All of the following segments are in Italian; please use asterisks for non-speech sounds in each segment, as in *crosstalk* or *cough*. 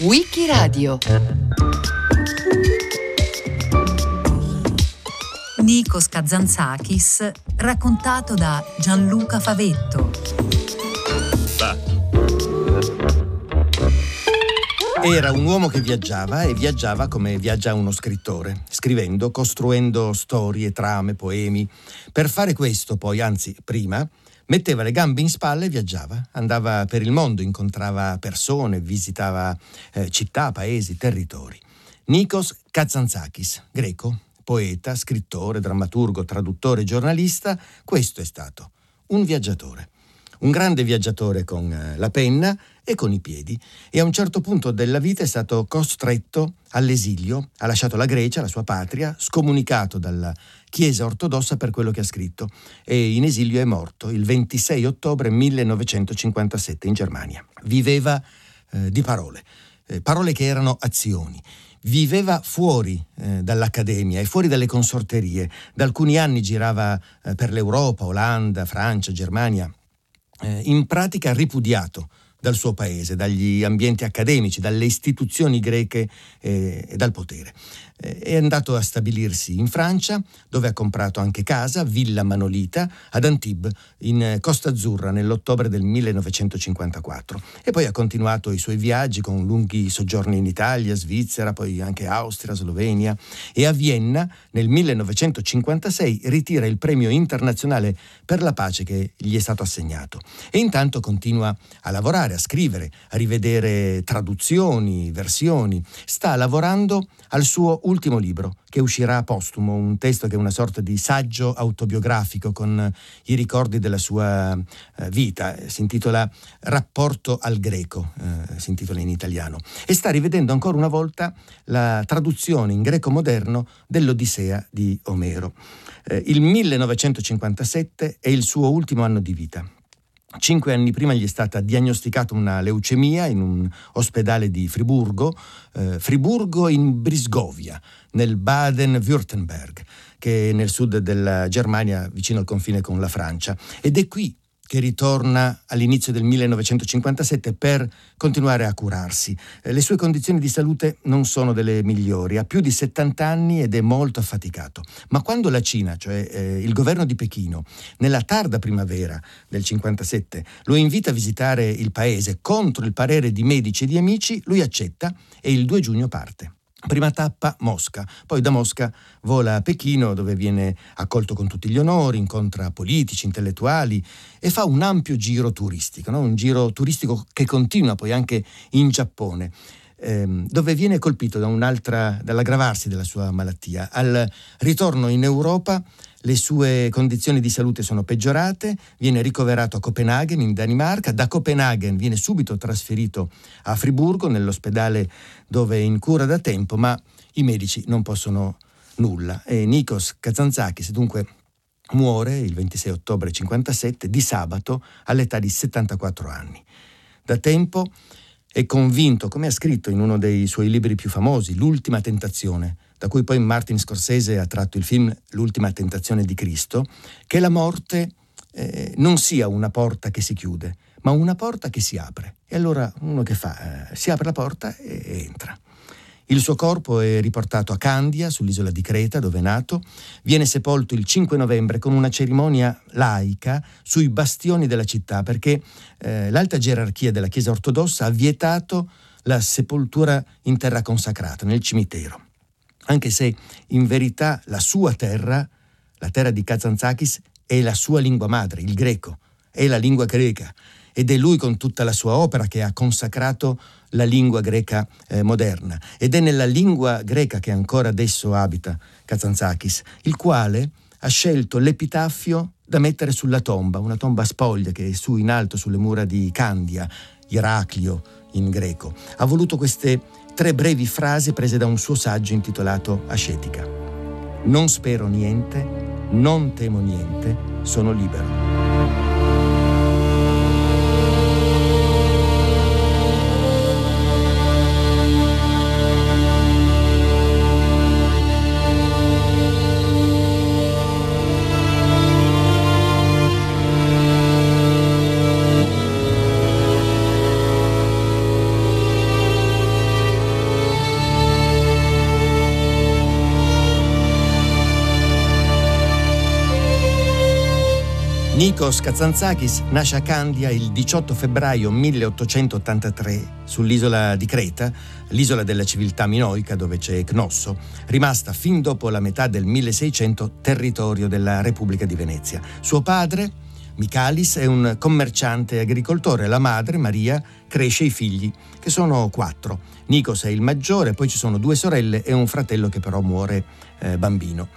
Wikiradio Nikos Kazantzakis raccontato da Gianluca Favetto. Era un uomo che viaggiava e viaggiava come viaggia uno scrittore, scrivendo, costruendo storie, trame, poemi. Per fare questo, poi, anzi, prima, metteva le gambe in spalla e viaggiava, andava per il mondo, incontrava persone, visitava eh, città, paesi, territori. Nikos Kazantzakis, greco, poeta, scrittore, drammaturgo, traduttore, giornalista, questo è stato, un viaggiatore. Un grande viaggiatore con eh, la penna e con i piedi. E a un certo punto della vita è stato costretto all'esilio, ha lasciato la Grecia, la sua patria, scomunicato dalla Chiesa ortodossa per quello che ha scritto. E in esilio è morto il 26 ottobre 1957 in Germania. Viveva eh, di parole, eh, parole che erano azioni. Viveva fuori eh, dall'accademia e fuori dalle consorterie. Da alcuni anni girava eh, per l'Europa, Olanda, Francia, Germania, eh, in pratica ripudiato dal suo paese, dagli ambienti accademici, dalle istituzioni greche eh, e dal potere. Eh, è andato a stabilirsi in Francia, dove ha comprato anche casa, Villa Manolita, ad Antibes, in Costa Azzurra, nell'ottobre del 1954. E poi ha continuato i suoi viaggi con lunghi soggiorni in Italia, Svizzera, poi anche Austria, Slovenia. E a Vienna, nel 1956, ritira il premio internazionale per la pace che gli è stato assegnato. E intanto continua a lavorare, a scrivere, a rivedere traduzioni, versioni. Sta lavorando al suo ultimo libro, che uscirà postumo, un testo che è una sorta di saggio autobiografico con i ricordi della sua eh, vita. Si intitola Rapporto al greco, eh, si intitola in italiano. E sta rivedendo ancora una volta la traduzione in greco moderno dell'Odissea di Omero. Eh, il 1957 è il suo ultimo anno di vita. Cinque anni prima gli è stata diagnosticata una leucemia in un ospedale di Friburgo, eh, Friburgo in Brisgovia, nel Baden-Württemberg, che è nel sud della Germania, vicino al confine con la Francia. Ed è qui che ritorna all'inizio del 1957 per continuare a curarsi. Eh, le sue condizioni di salute non sono delle migliori, ha più di 70 anni ed è molto affaticato. Ma quando la Cina, cioè eh, il governo di Pechino, nella tarda primavera del 57 lo invita a visitare il paese contro il parere di medici e di amici, lui accetta e il 2 giugno parte. Prima tappa Mosca, poi da Mosca vola a Pechino dove viene accolto con tutti gli onori, incontra politici, intellettuali e fa un ampio giro turistico, no? un giro turistico che continua poi anche in Giappone. Ehm, dove viene colpito da dall'aggravarsi della sua malattia. Al ritorno in Europa le sue condizioni di salute sono peggiorate, viene ricoverato a Copenaghen in Danimarca, da Copenaghen viene subito trasferito a Friburgo nell'ospedale dove è in cura da tempo, ma i medici non possono nulla e Nikos Kazantzakis dunque muore il 26 ottobre 1957 di sabato all'età di 74 anni. Da tempo è convinto, come ha scritto in uno dei suoi libri più famosi, L'ultima tentazione, da cui poi Martin Scorsese ha tratto il film L'ultima tentazione di Cristo, che la morte eh, non sia una porta che si chiude, ma una porta che si apre. E allora uno che fa? Eh, si apre la porta e, e entra. Il suo corpo è riportato a Candia, sull'isola di Creta, dove è nato. Viene sepolto il 5 novembre con una cerimonia laica sui bastioni della città, perché eh, l'alta gerarchia della Chiesa ortodossa ha vietato la sepoltura in terra consacrata, nel cimitero anche se in verità la sua terra, la terra di Kazantzakis, è la sua lingua madre, il greco, è la lingua greca ed è lui con tutta la sua opera che ha consacrato la lingua greca eh, moderna ed è nella lingua greca che ancora adesso abita Kazantzakis, il quale ha scelto l'epitaffio da mettere sulla tomba, una tomba spoglia che è su in alto sulle mura di Candia, Iraclio in greco. Ha voluto queste tre brevi frasi prese da un suo saggio intitolato Ascetica. Non spero niente, non temo niente, sono libero. Nikos Kazantzakis nasce a Candia il 18 febbraio 1883 sull'isola di Creta, l'isola della civiltà minoica dove c'è Cnosso, rimasta fin dopo la metà del 1600 territorio della Repubblica di Venezia. Suo padre, Michalis, è un commerciante agricoltore, la madre, Maria, cresce i figli, che sono quattro. Nikos è il maggiore, poi ci sono due sorelle e un fratello che però muore eh, bambino.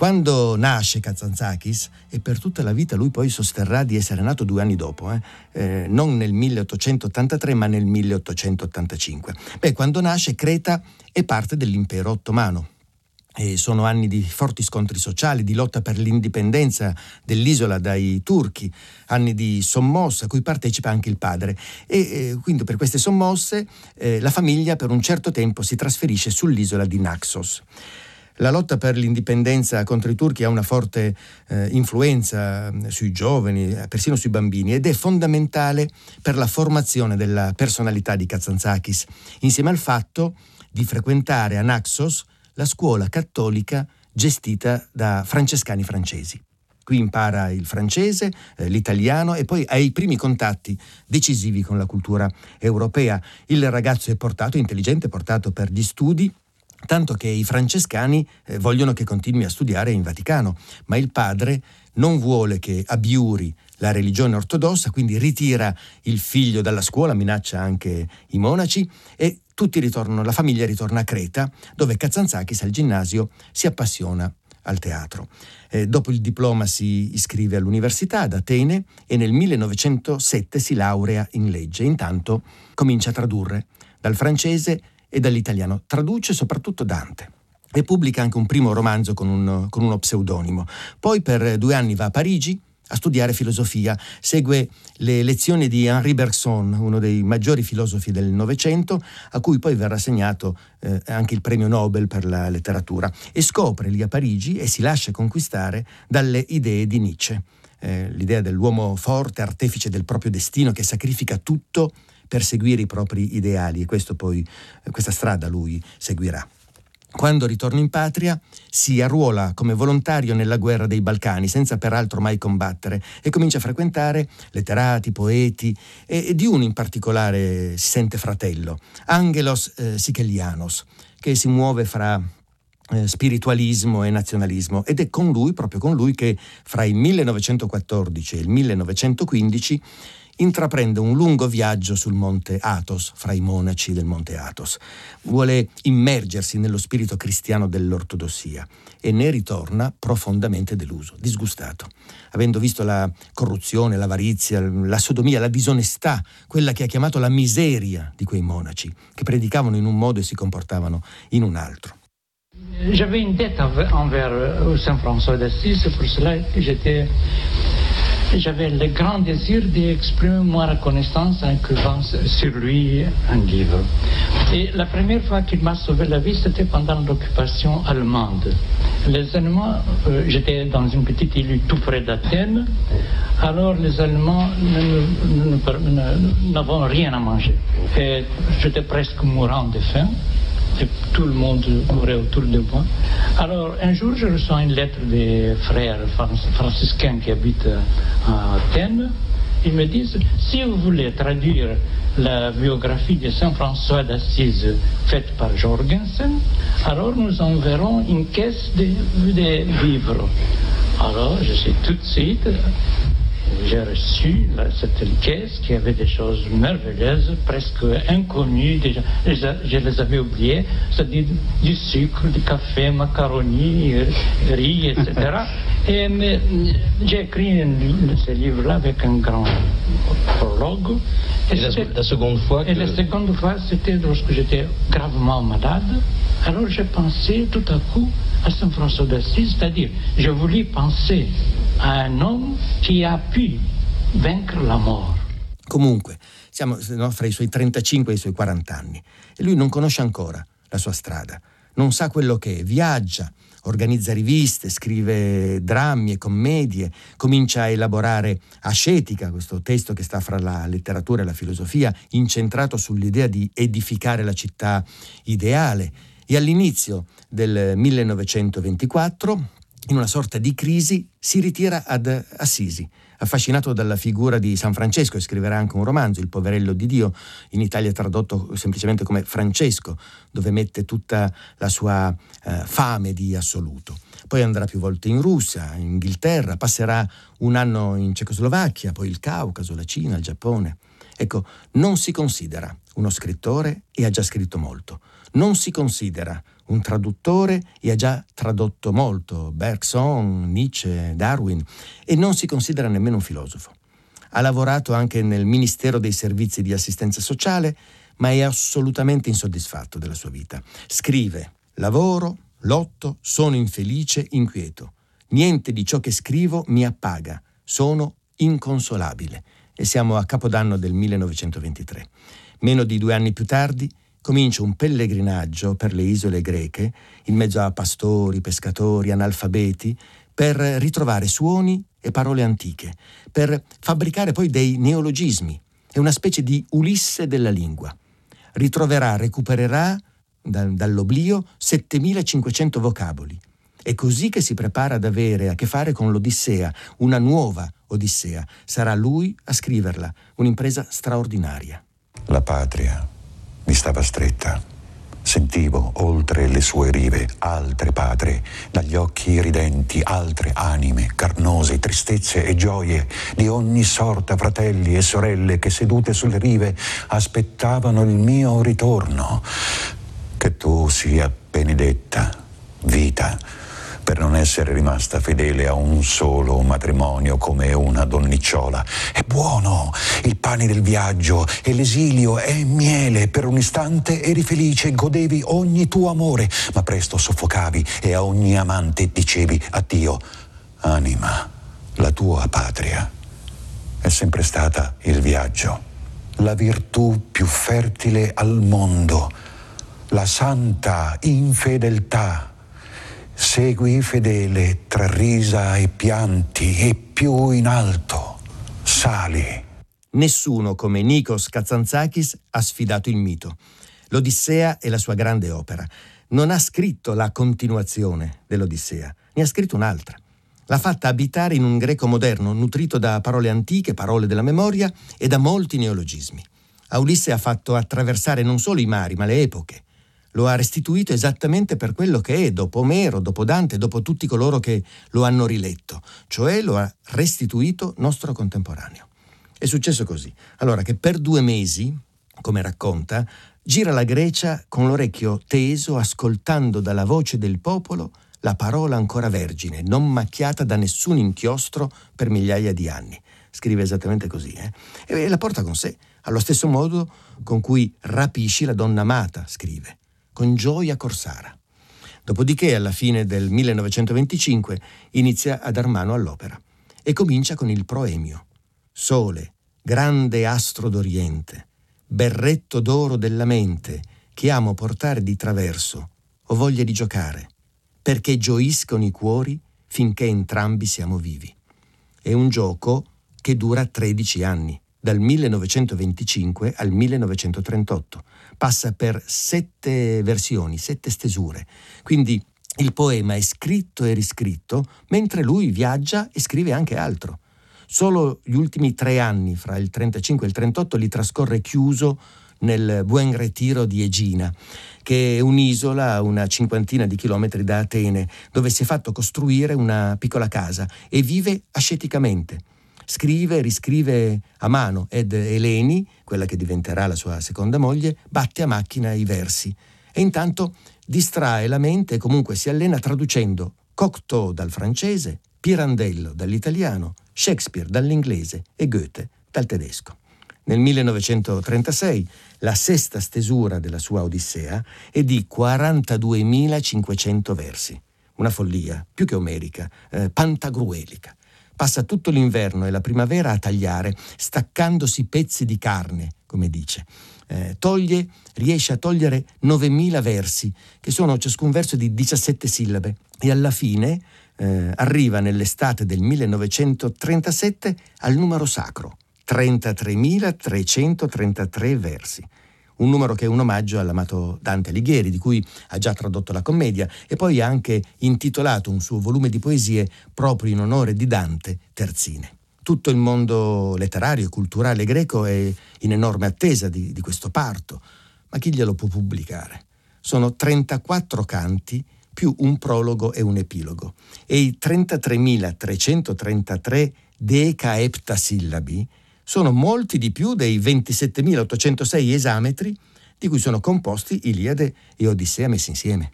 Quando nasce Kazantzakis, e per tutta la vita lui poi sosterrà di essere nato due anni dopo, eh? Eh, non nel 1883 ma nel 1885. Beh, quando nasce Creta è parte dell'impero ottomano. E sono anni di forti scontri sociali, di lotta per l'indipendenza dell'isola dai turchi, anni di sommossa a cui partecipa anche il padre. E eh, quindi per queste sommosse eh, la famiglia per un certo tempo si trasferisce sull'isola di Naxos. La lotta per l'indipendenza contro i turchi ha una forte eh, influenza mm, sui giovani, eh, persino sui bambini, ed è fondamentale per la formazione della personalità di Kazantzakis, insieme al fatto di frequentare a Naxos la scuola cattolica gestita da francescani francesi. Qui impara il francese, eh, l'italiano e poi ha i primi contatti decisivi con la cultura europea. Il ragazzo è portato, intelligente, portato per gli studi tanto che i francescani eh, vogliono che continui a studiare in Vaticano, ma il padre non vuole che abiuri la religione ortodossa, quindi ritira il figlio dalla scuola, minaccia anche i monaci e ritornano, la famiglia ritorna a Creta, dove Kazantzakis al ginnasio si appassiona al teatro. Eh, dopo il diploma si iscrive all'università ad Atene e nel 1907 si laurea in legge. Intanto comincia a tradurre dal francese e dall'italiano. Traduce soprattutto Dante e pubblica anche un primo romanzo con, un, con uno pseudonimo. Poi per due anni va a Parigi a studiare filosofia, segue le lezioni di Henri Bergson, uno dei maggiori filosofi del Novecento, a cui poi verrà assegnato eh, anche il premio Nobel per la letteratura, e scopre lì a Parigi e si lascia conquistare dalle idee di Nietzsche. Eh, l'idea dell'uomo forte, artefice del proprio destino, che sacrifica tutto per seguire i propri ideali e poi, questa strada lui seguirà. Quando ritorna in patria si arruola come volontario nella guerra dei Balcani, senza peraltro mai combattere, e comincia a frequentare letterati, poeti, e, e di uno in particolare si sente fratello, Angelos eh, Sikelianos, che si muove fra eh, spiritualismo e nazionalismo ed è con lui, proprio con lui, che fra il 1914 e il 1915 intraprende un lungo viaggio sul monte Athos, fra i monaci del monte Athos. Vuole immergersi nello spirito cristiano dell'ortodossia e ne ritorna profondamente deluso, disgustato, avendo visto la corruzione, l'avarizia, la sodomia, la disonestà, quella che ha chiamato la miseria di quei monaci, che predicavano in un modo e si comportavano in un altro. J'avais une dette envers euh, Saint François d'Assise, pour cela j'étais j'avais le grand désir d'exprimer ma reconnaissance en écrivant sur lui un livre. Et la première fois qu'il m'a sauvé la vie, c'était pendant l'occupation allemande. Les Allemands, euh, j'étais dans une petite île tout près d'Athènes, alors les Allemands n'avaient rien à manger. Et j'étais presque mourant de faim et tout le monde courait autour de moi. Alors, un jour, je reçois une lettre des frères franciscains qui habitent à Athènes. Ils me disent, si vous voulez traduire la biographie de Saint François d'Assise faite par Jorgensen, alors nous enverrons une caisse de, de livres. Alors, je sais tout de suite j'ai reçu cette caisse qui avait des choses merveilleuses, presque inconnues, déjà, je les avais oubliées, c'est-à-dire du sucre, du café, macaroni, riz, etc. Et *laughs* j'ai écrit ce livre-là avec un grand prologue. Et, et la, la, seconde fois que... Et la seconde fois, c'était lorsque j'étais gravement malade. Alors j'ai pensé tout à coup à Saint François d'Assise, c'est-à-dire je voulais penser a un uomo che ha pu vaincre la morte. Comunque, siamo no, fra i suoi 35 e i suoi 40 anni e lui non conosce ancora la sua strada, non sa quello che è, viaggia, organizza riviste, scrive drammi e commedie, comincia a elaborare Ascetica, questo testo che sta fra la letteratura e la filosofia, incentrato sull'idea di edificare la città ideale. E all'inizio del 1924 in una sorta di crisi, si ritira ad Assisi. Affascinato dalla figura di San Francesco, e scriverà anche un romanzo, Il poverello di Dio, in Italia tradotto semplicemente come Francesco, dove mette tutta la sua eh, fame di assoluto. Poi andrà più volte in Russia, in Inghilterra, passerà un anno in Cecoslovacchia, poi il Caucaso, la Cina, il Giappone. Ecco, non si considera uno scrittore e ha già scritto molto. Non si considera un traduttore e ha già tradotto molto, Bergson, Nietzsche, Darwin, e non si considera nemmeno un filosofo. Ha lavorato anche nel Ministero dei Servizi di Assistenza Sociale, ma è assolutamente insoddisfatto della sua vita. Scrive, lavoro, lotto, sono infelice, inquieto. Niente di ciò che scrivo mi appaga, sono inconsolabile. E siamo a Capodanno del 1923. Meno di due anni più tardi, comincia un pellegrinaggio per le isole greche, in mezzo a pastori, pescatori, analfabeti, per ritrovare suoni e parole antiche, per fabbricare poi dei neologismi. È una specie di Ulisse della lingua. Ritroverà, recupererà da, dall'oblio 7500 vocaboli. È così che si prepara ad avere a che fare con l'Odissea, una nuova Odissea. Sarà lui a scriverla, un'impresa straordinaria. La patria mi stava stretta. Sentivo oltre le sue rive altre patrie, dagli occhi ridenti altre anime, carnose, tristezze e gioie di ogni sorta, fratelli e sorelle che sedute sulle rive aspettavano il mio ritorno. Che tu sia benedetta, vita per non essere rimasta fedele a un solo matrimonio come una donnicciola. È buono il pane del viaggio e l'esilio è miele. Per un istante eri felice, godevi ogni tuo amore, ma presto soffocavi e a ogni amante dicevi addio. Anima, la tua patria è sempre stata il viaggio, la virtù più fertile al mondo, la santa infedeltà Segui fedele tra risa e pianti e più in alto. Sali. Nessuno come Nikos Kazantzakis ha sfidato il mito. L'Odissea è la sua grande opera. Non ha scritto la continuazione dell'Odissea, ne ha scritto un'altra. L'ha fatta abitare in un greco moderno, nutrito da parole antiche, parole della memoria e da molti neologismi. A Ulisse ha fatto attraversare non solo i mari, ma le epoche lo ha restituito esattamente per quello che è, dopo Omero, dopo Dante, dopo tutti coloro che lo hanno riletto, cioè lo ha restituito nostro contemporaneo. È successo così. Allora che per due mesi, come racconta, gira la Grecia con l'orecchio teso, ascoltando dalla voce del popolo la parola ancora vergine, non macchiata da nessun inchiostro per migliaia di anni. Scrive esattamente così, eh? E la porta con sé, allo stesso modo con cui rapisci la donna amata, scrive con gioia corsara. Dopodiché, alla fine del 1925, inizia a dar mano all'opera e comincia con il proemio. Sole, grande astro d'Oriente, berretto d'oro della mente, che amo portare di traverso, ho voglia di giocare, perché gioiscono i cuori finché entrambi siamo vivi. È un gioco che dura 13 anni, dal 1925 al 1938 passa per sette versioni, sette stesure. Quindi il poema è scritto e riscritto mentre lui viaggia e scrive anche altro. Solo gli ultimi tre anni, fra il 35 e il 38, li trascorre chiuso nel Buen Retiro di Egina, che è un'isola a una cinquantina di chilometri da Atene, dove si è fatto costruire una piccola casa e vive asceticamente scrive e riscrive a mano ed Eleni, quella che diventerà la sua seconda moglie, batte a macchina i versi e intanto distrae la mente e comunque si allena traducendo Cocteau dal francese, Pirandello dall'italiano, Shakespeare dall'inglese e Goethe dal tedesco. Nel 1936 la sesta stesura della sua Odissea è di 42.500 versi, una follia più che omerica, eh, pantagruelica. Passa tutto l'inverno e la primavera a tagliare, staccandosi pezzi di carne, come dice. Eh, toglie, riesce a togliere 9000 versi, che sono ciascun verso di 17 sillabe, e alla fine eh, arriva nell'estate del 1937 al numero sacro, 33.333 versi. Un numero che è un omaggio all'amato Dante Alighieri, di cui ha già tradotto la commedia, e poi ha anche intitolato un suo volume di poesie proprio in onore di Dante, Terzine. Tutto il mondo letterario e culturale greco è in enorme attesa di, di questo parto, ma chi glielo può pubblicare? Sono 34 canti più un prologo e un epilogo e i 33.333 decaeptasillabi sono molti di più dei 27.806 esametri di cui sono composti Iliade e Odissea messi insieme.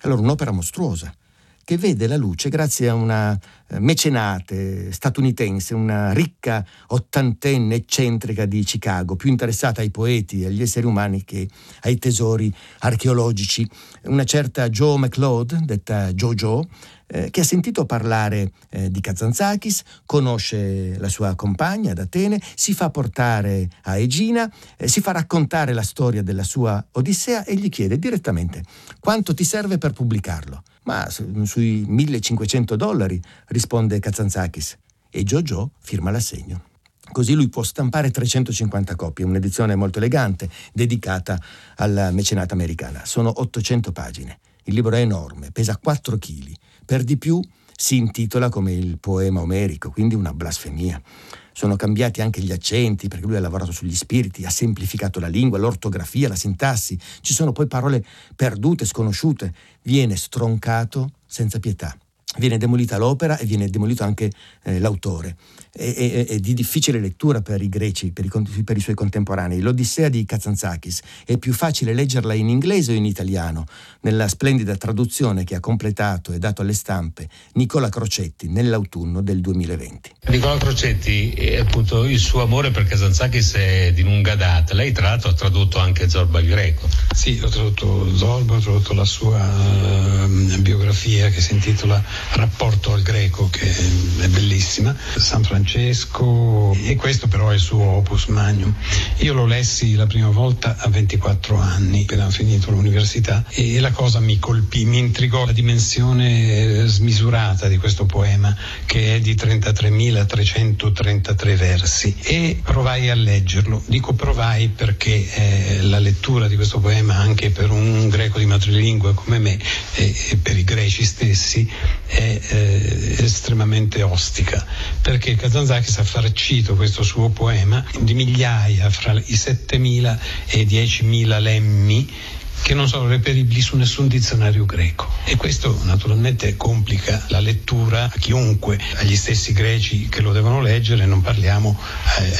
Allora un'opera mostruosa che vede la luce grazie a una eh, mecenate statunitense, una ricca ottantenne eccentrica di Chicago, più interessata ai poeti e agli esseri umani che ai tesori archeologici, una certa Joe McLeod, detta Jojo, eh, che ha sentito parlare eh, di Kazantzakis, conosce la sua compagna ad Atene, si fa portare a Egina, eh, si fa raccontare la storia della sua Odissea e gli chiede direttamente quanto ti serve per pubblicarlo. Ma sui 1500 dollari, risponde Kazantzakis. E Jojo firma l'assegno. Così lui può stampare 350 copie, un'edizione molto elegante, dedicata alla mecenata americana. Sono 800 pagine. Il libro è enorme, pesa 4 kg. Per di più si intitola come il poema omerico, quindi una blasfemia. Sono cambiati anche gli accenti, perché lui ha lavorato sugli spiriti, ha semplificato la lingua, l'ortografia, la sintassi. Ci sono poi parole perdute, sconosciute. Viene stroncato senza pietà. Viene demolita l'opera e viene demolito anche eh, l'autore è, è, di difficile lettura per i greci, per i, per i, suoi contemporanei. L'Odissea di Kazantzakis è più facile leggerla in inglese o in italiano, nella splendida traduzione che ha completato e dato alle stampe Nicola Crocetti nell'autunno del 2020. Nicola Crocetti, appunto, il suo amore per Kazantzakis è di lunga data. Lei tra l'altro ha tradotto anche Zorba il greco. Sì, ho tradotto Zorba, ho tradotto la sua uh, biografia che si intitola Rapporto al greco, che è bellissima. San Francesco e questo però è il suo opus magnum. Io lo lessi la prima volta a 24 anni, appena finito l'università, e la cosa mi colpì, mi intrigò la dimensione smisurata di questo poema che è di 33.333 versi e provai a leggerlo. Dico provai perché eh, la lettura di questo poema anche per un greco di madrelingua come me e, e per i greci stessi è eh, estremamente ostica perché Kazantzakis ha farcito questo suo poema di migliaia fra i 7.000 e i 10.000 lemmi che non sono reperibili su nessun dizionario greco e questo naturalmente complica la lettura a chiunque, agli stessi greci che lo devono leggere, non parliamo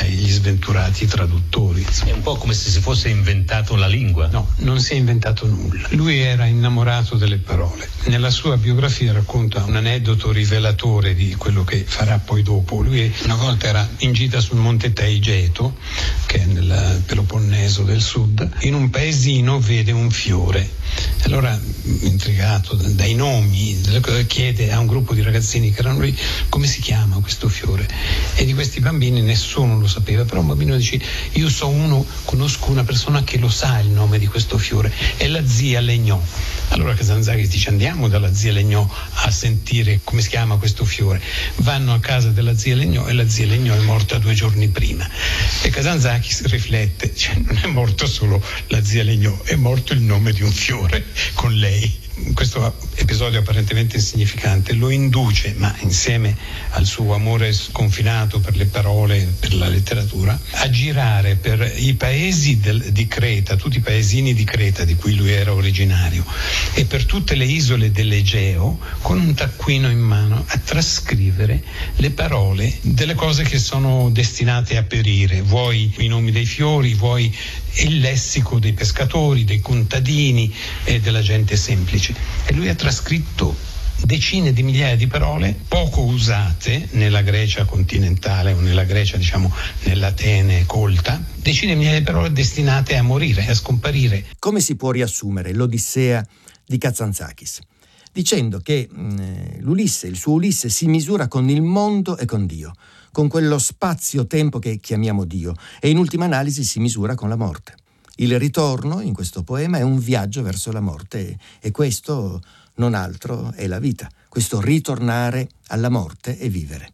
agli sventurati traduttori. È un po' come se si fosse inventato la lingua. No, non si è inventato nulla. Lui era innamorato delle parole. Nella sua biografia racconta un aneddoto rivelatore di quello che farà poi dopo. Lui una volta era in gita sul monte Taigeto, che è nel Peloponneso del sud, in un paesino vede un fiore. Allora, intrigato dai nomi, chiede a un gruppo di ragazzini che erano lì come si chiama questo fiore. E di questi bambini nessuno lo sapeva, però un bambino dice io so uno, conosco una persona che lo sa il nome di questo fiore, è la zia Legnò. Allora Casanzari dice andiamo dalla zia Legnò a sentire come si chiama questo fiore. Vanno a casa della zia Legnò e la zia Legnò è morta due giorni prima. E Casanzakis riflette, cioè non è morto solo la zia Legnò, è morto il nome di un fiore con lei questo episodio apparentemente insignificante lo induce, ma insieme al suo amore sconfinato per le parole, per la letteratura, a girare per i paesi del, di Creta, tutti i paesini di Creta di cui lui era originario, e per tutte le isole dell'Egeo con un taccuino in mano a trascrivere le parole delle cose che sono destinate a perire, vuoi i nomi dei fiori, vuoi il lessico dei pescatori, dei contadini e della gente semplice. E lui ha trascritto decine di migliaia di parole poco usate nella Grecia continentale o nella Grecia, diciamo, nell'Atene colta, decine di migliaia di parole destinate a morire, a scomparire. Come si può riassumere l'Odissea di Kazantzakis? Dicendo che mh, mm, l'Ulisse, il suo Ulisse, si misura con il mondo e con Dio con quello spazio-tempo che chiamiamo Dio e in ultima analisi si misura con la morte. Il ritorno in questo poema è un viaggio verso la morte e questo non altro è la vita, questo ritornare alla morte e vivere.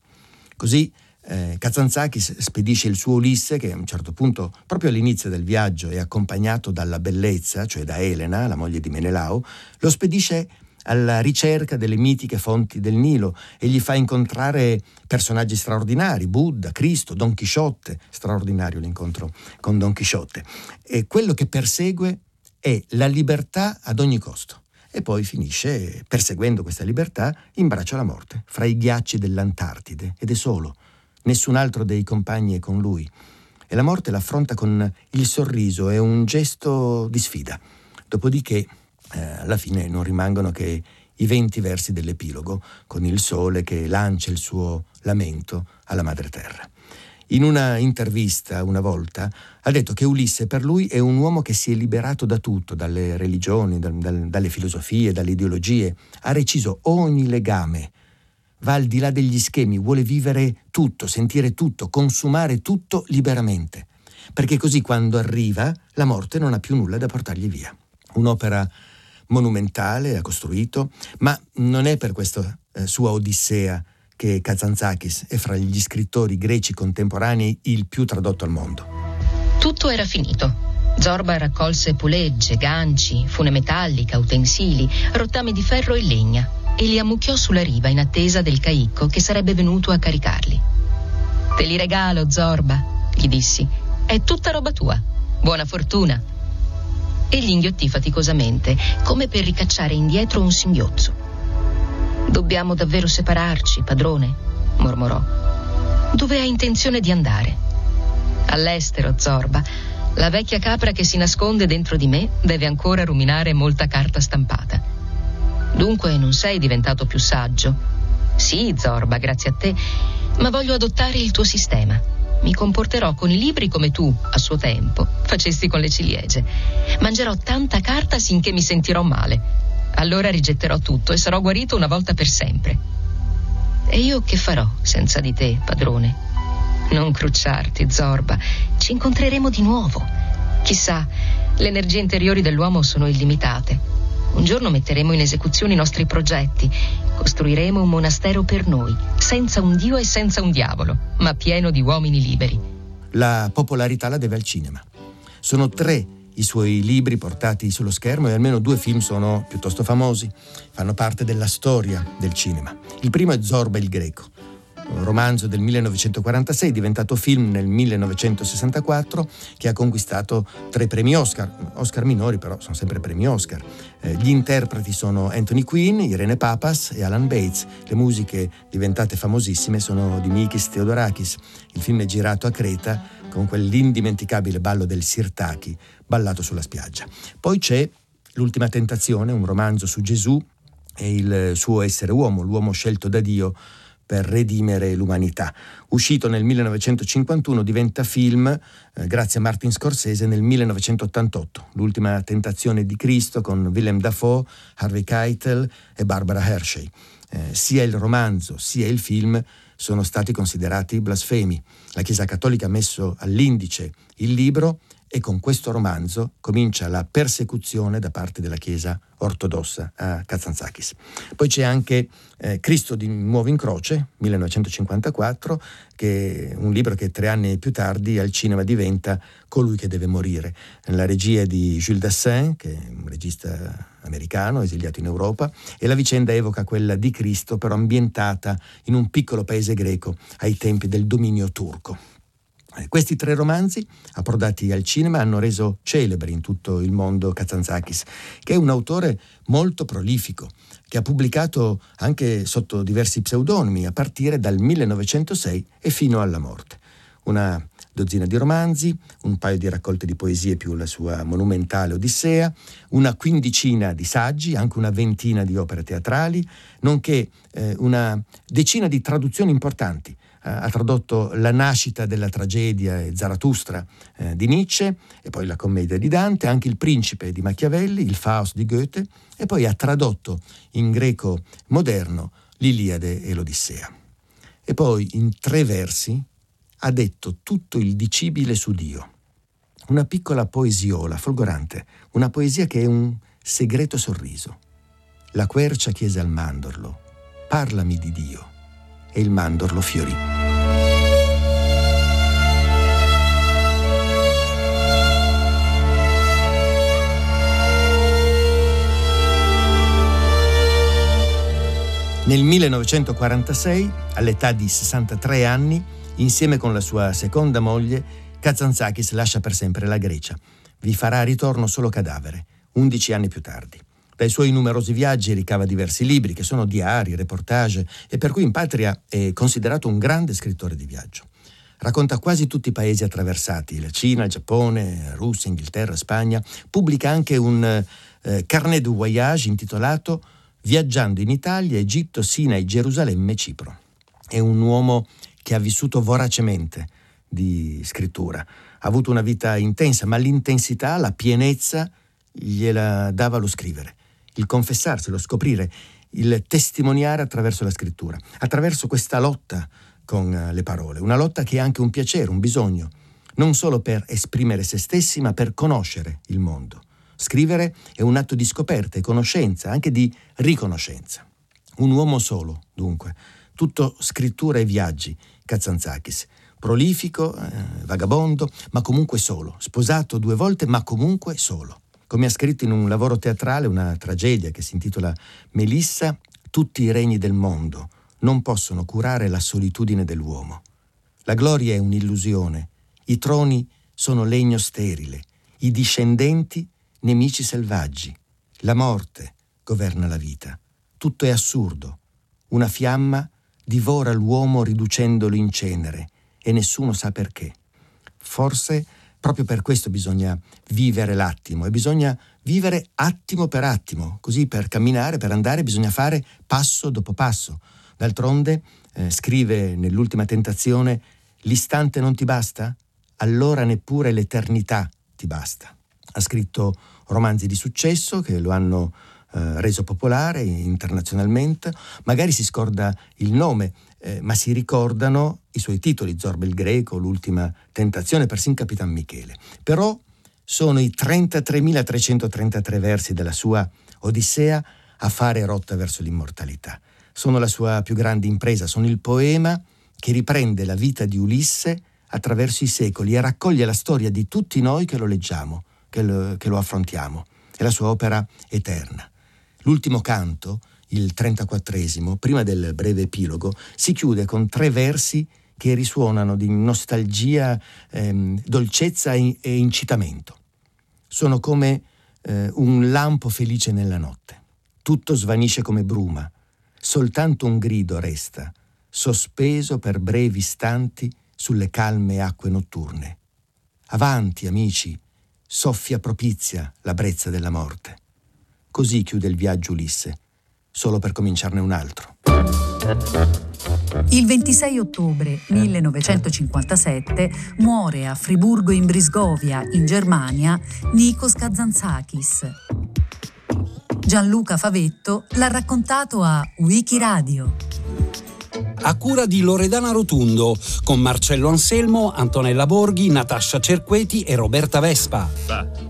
Così eh, Kazantzakis spedisce il suo Ulisse, che a un certo punto, proprio all'inizio del viaggio, è accompagnato dalla bellezza, cioè da Elena, la moglie di Menelao, lo spedisce alla ricerca delle mitiche fonti del Nilo e gli fa incontrare personaggi straordinari, Buddha, Cristo, Don Chisciotte, straordinario l'incontro con Don Chisciotte. E quello che persegue è la libertà ad ogni costo. E poi finisce, perseguendo questa libertà, in braccio alla morte, fra i ghiacci dell'Antartide, ed è solo. Nessun altro dei compagni è con lui. E la morte l'affronta con il sorriso e un gesto di sfida. Dopodiché eh, alla fine non rimangono che i venti versi dell'epilogo, con il sole che lancia il suo lamento alla madre terra. In una intervista una volta ha detto che Ulisse per lui è un uomo che si è liberato da tutto, dalle religioni, dal, dal, dalle filosofie, dalle ideologie, ha reciso ogni legame, va al di là degli schemi, vuole vivere tutto, sentire tutto, consumare tutto liberamente, perché così quando arriva la morte non ha più nulla da portargli via. Un'opera monumentale, ha costruito, ma non è per questa eh, sua Odissea che Kazantzakis è fra gli scrittori greci contemporanei il più tradotto al mondo. Tutto era finito. Zorba raccolse pulegge, ganci, fune metallica, utensili, rottami di ferro e legna e li ammucchiò sulla riva in attesa del caicco che sarebbe venuto a caricarli. Te li regalo, Zorba, gli dissi. È tutta roba tua. Buona fortuna e gli inghiottì faticosamente, come per ricacciare indietro un singhiozzo. Dobbiamo davvero separarci, padrone, mormorò. Dove hai intenzione di andare? All'estero, Zorba. La vecchia capra che si nasconde dentro di me deve ancora ruminare molta carta stampata. Dunque non sei diventato più saggio. Sì, Zorba, grazie a te, ma voglio adottare il tuo sistema mi comporterò con i libri come tu, a suo tempo, facesti con le ciliegie. Mangerò tanta carta sinché mi sentirò male. Allora rigetterò tutto e sarò guarito una volta per sempre. E io che farò senza di te, padrone? Non crucciarti, Zorba. Ci incontreremo di nuovo. Chissà, le energie interiori dell'uomo sono illimitate. Un giorno metteremo in esecuzione i nostri progetti. Costruiremo un monastero per noi, senza un dio e senza un diavolo, ma pieno di uomini liberi. La popolarità la deve al cinema. Sono tre i suoi libri portati sullo schermo e almeno due film sono piuttosto famosi, fanno parte della storia del cinema. Il primo è Zorba il Greco, romanzo del 1946 diventato film nel 1964 che ha conquistato tre premi Oscar, Oscar minori però sono sempre premi Oscar. Eh, gli interpreti sono Anthony Quinn, Irene Papas e Alan Bates. Le musiche diventate famosissime sono di Mikis Theodorakis. Il film è girato a Creta con quell'indimenticabile ballo del Sirtaki ballato sulla spiaggia. Poi c'è L'ultima tentazione, un romanzo su Gesù e il suo essere uomo, l'uomo scelto da Dio per redimere l'umanità. Uscito nel 1951 diventa film eh, grazie a Martin Scorsese nel 1988, L'ultima tentazione di Cristo con Willem Dafoe, Harvey Keitel e Barbara Hershey. Eh, sia il romanzo sia il film sono stati considerati blasfemi. La Chiesa Cattolica ha messo all'indice il libro e con questo romanzo comincia la persecuzione da parte della Chiesa ortodossa a Kazantzakis. Poi c'è anche eh, Cristo di nuovo in croce, 1954, che è un libro che tre anni più tardi al cinema diventa Colui che deve morire. La regia di Jules Dassin, che è un regista americano esiliato in Europa, e la vicenda evoca quella di Cristo però ambientata in un piccolo paese greco ai tempi del dominio turco. Questi tre romanzi, approdati al cinema, hanno reso celebre in tutto il mondo Kazantzakis, che è un autore molto prolifico, che ha pubblicato anche sotto diversi pseudonimi, a partire dal 1906 e fino alla morte. Una dozzina di romanzi, un paio di raccolte di poesie più la sua monumentale Odissea, una quindicina di saggi, anche una ventina di opere teatrali, nonché eh, una decina di traduzioni importanti ha tradotto La nascita della tragedia e Zarathustra eh, di Nietzsche, e poi la commedia di Dante, anche Il principe di Machiavelli, il Faust di Goethe, e poi ha tradotto in greco moderno l'Iliade e l'Odissea. E poi in tre versi ha detto tutto il dicibile su Dio. Una piccola poesiola folgorante, una poesia che è un segreto sorriso. La quercia chiese al mandorlo, parlami di Dio e il mandorlo fiorì. Nel 1946, all'età di 63 anni, insieme con la sua seconda moglie, Kazantzakis lascia per sempre la Grecia. Vi farà ritorno solo cadavere, 11 anni più tardi. Dai suoi numerosi viaggi ricava diversi libri che sono diari, reportage e per cui in patria è considerato un grande scrittore di viaggio. Racconta quasi tutti i paesi attraversati, la Cina, il Giappone, Russia, Inghilterra, Spagna. Pubblica anche un eh, carnet de voyage intitolato Viaggiando in Italia, Egitto, Sinai, Gerusalemme Cipro. È un uomo che ha vissuto voracemente di scrittura. Ha avuto una vita intensa, ma l'intensità, la pienezza gliela dava lo scrivere il confessarsi, lo scoprire, il testimoniare attraverso la scrittura, attraverso questa lotta con eh, le parole, una lotta che è anche un piacere, un bisogno, non solo per esprimere se stessi, ma per conoscere il mondo. Scrivere è un atto di scoperta e conoscenza, anche di riconoscenza. Un uomo solo, dunque, tutto scrittura e viaggi, Kazantzakis, prolifico, eh, vagabondo, ma comunque solo, sposato due volte, ma comunque solo come ha scritto in un lavoro teatrale una tragedia che si intitola Melissa, tutti i regni del mondo non possono curare la solitudine dell'uomo. La gloria è un'illusione, i troni sono legno sterile, i discendenti nemici selvaggi, la morte governa la vita. Tutto è assurdo. Una fiamma divora l'uomo riducendolo in cenere e nessuno sa perché. Forse Proprio per questo bisogna vivere l'attimo e bisogna vivere attimo per attimo, così per camminare, per andare bisogna fare passo dopo passo. D'altronde, eh, scrive nell'ultima tentazione, l'istante non ti basta? Allora neppure l'eternità ti basta. Ha scritto romanzi di successo che lo hanno eh, reso popolare internazionalmente, magari si scorda il nome, eh, ma si ricordano i suoi titoli, Zorba il Greco, L'ultima tentazione, persino Capitan Michele. Però sono i 33.333 versi della sua Odissea a fare rotta verso l'immortalità. Sono la sua più grande impresa, sono il poema che riprende la vita di Ulisse attraverso i secoli e raccoglie la storia di tutti noi che lo leggiamo, che lo, che lo affrontiamo. È la sua opera eterna. L'ultimo canto, il 34esimo, prima del breve epilogo, si chiude con tre versi che risuonano di nostalgia, ehm, dolcezza e incitamento. Sono come eh, un lampo felice nella notte. Tutto svanisce come bruma, soltanto un grido resta, sospeso per brevi istanti sulle calme acque notturne. Avanti, amici, soffia propizia la brezza della morte. Così chiude il viaggio Ulisse, solo per cominciarne un altro. Il 26 ottobre 1957 muore a Friburgo in Brisgovia, in Germania, Nikos Kazantzakis. Gianluca Favetto l'ha raccontato a Wikiradio. A cura di Loredana Rotundo, con Marcello Anselmo, Antonella Borghi, Natascia Cerqueti e Roberta Vespa. Bah.